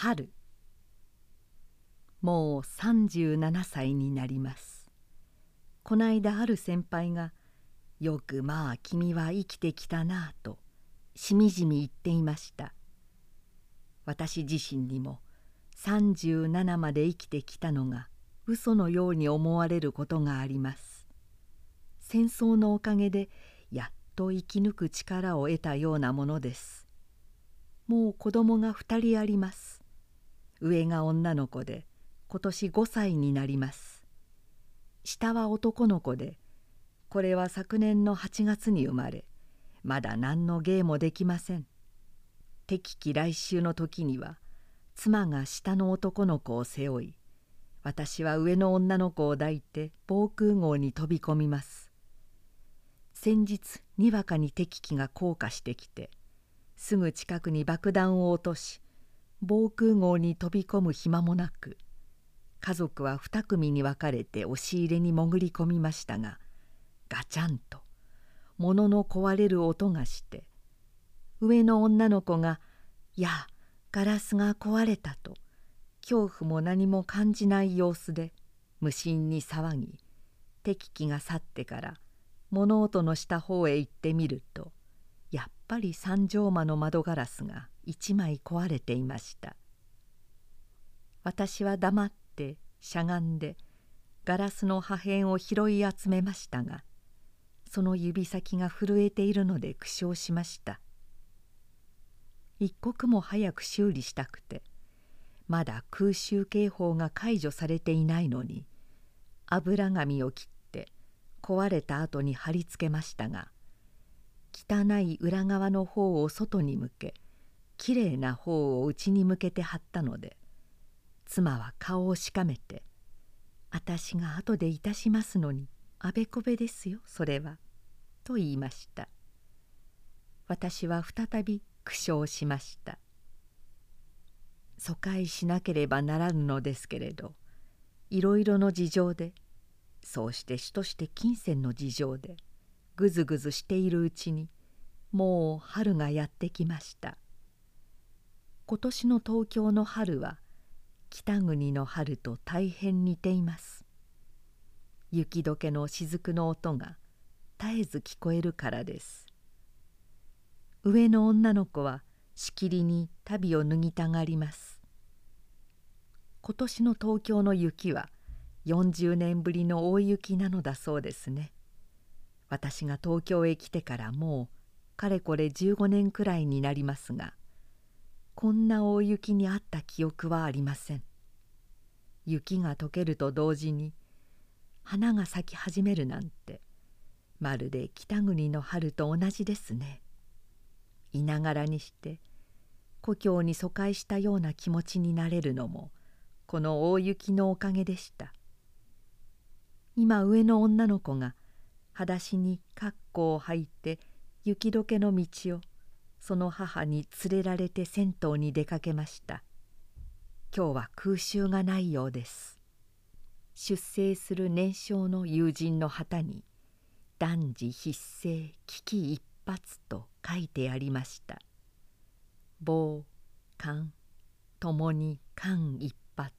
春。もう37歳になります。こないだある先輩が「よくまあ君は生きてきたなあ」としみじみ言っていました。私自身にも37まで生きてきたのが嘘のように思われることがあります。戦争のおかげでやっと生き抜く力を得たようなものです。もう子供が2人あります。上が女の子で今年5歳になります。下は男の子でこれは昨年の8月に生まれまだ何の芸もできません。適期来週の時には妻が下の男の子を背負い私は上の女の子を抱いて防空壕に飛び込みます。先日にわかに敵機が降下してきてすぐ近くに爆弾を落とし防空壕に飛び込む暇もなく家族は2組に分かれて押し入れに潜り込みましたがガチャンと物の壊れる音がして上の女の子が「やあガラスが壊れた」と恐怖も何も感じない様子で無心に騒ぎ敵機が去ってから物音のした方へ行ってみるとやっぱり三畳間の窓ガラスが一枚壊れていました。私は黙ってしゃがんでガラスの破片を拾い集めましたがその指先が震えているので苦笑しました。一刻も早く修理したくてまだ空襲警報が解除されていないのに油紙を切って壊れた後に貼り付けましたが汚い裏側の方を外に向けきれいな方を内に向けて貼ったので妻は顔をしかめて「私が後でいたしますのにあべこべですよそれは」と言いました。私は再び苦笑しました。疎開しなければならぬのですけれどいろいろの事情でそうして主として金銭の事情でぐずぐずしているうちにもう春がやってきました。今年の東京の春は北国の春と大変似ています。雪解けの雫の音が絶えず聞こえるからです。上の女の子はしきりに足袋を脱ぎたがります。今年の東京の雪は40年ぶりの大雪なのだそうですね。私が東京へ来てからもうかれこれ15年くらいになりますがこんな大雪にあった記憶はありません。雪が溶けると同時に花が咲き始めるなんてまるで北国の春と同じですね。いながらにして故郷に疎開したような気持ちになれるのもこの大雪のおかげでした。今上の女の子が裸足に格好を履いて雪解けの道をその母に連れられて銭湯に出かけました。今日は空襲がないようです。出征する年少の友人の旗に「断じ必勝危機一髪」と書いてありました。棒缶ともに間一髪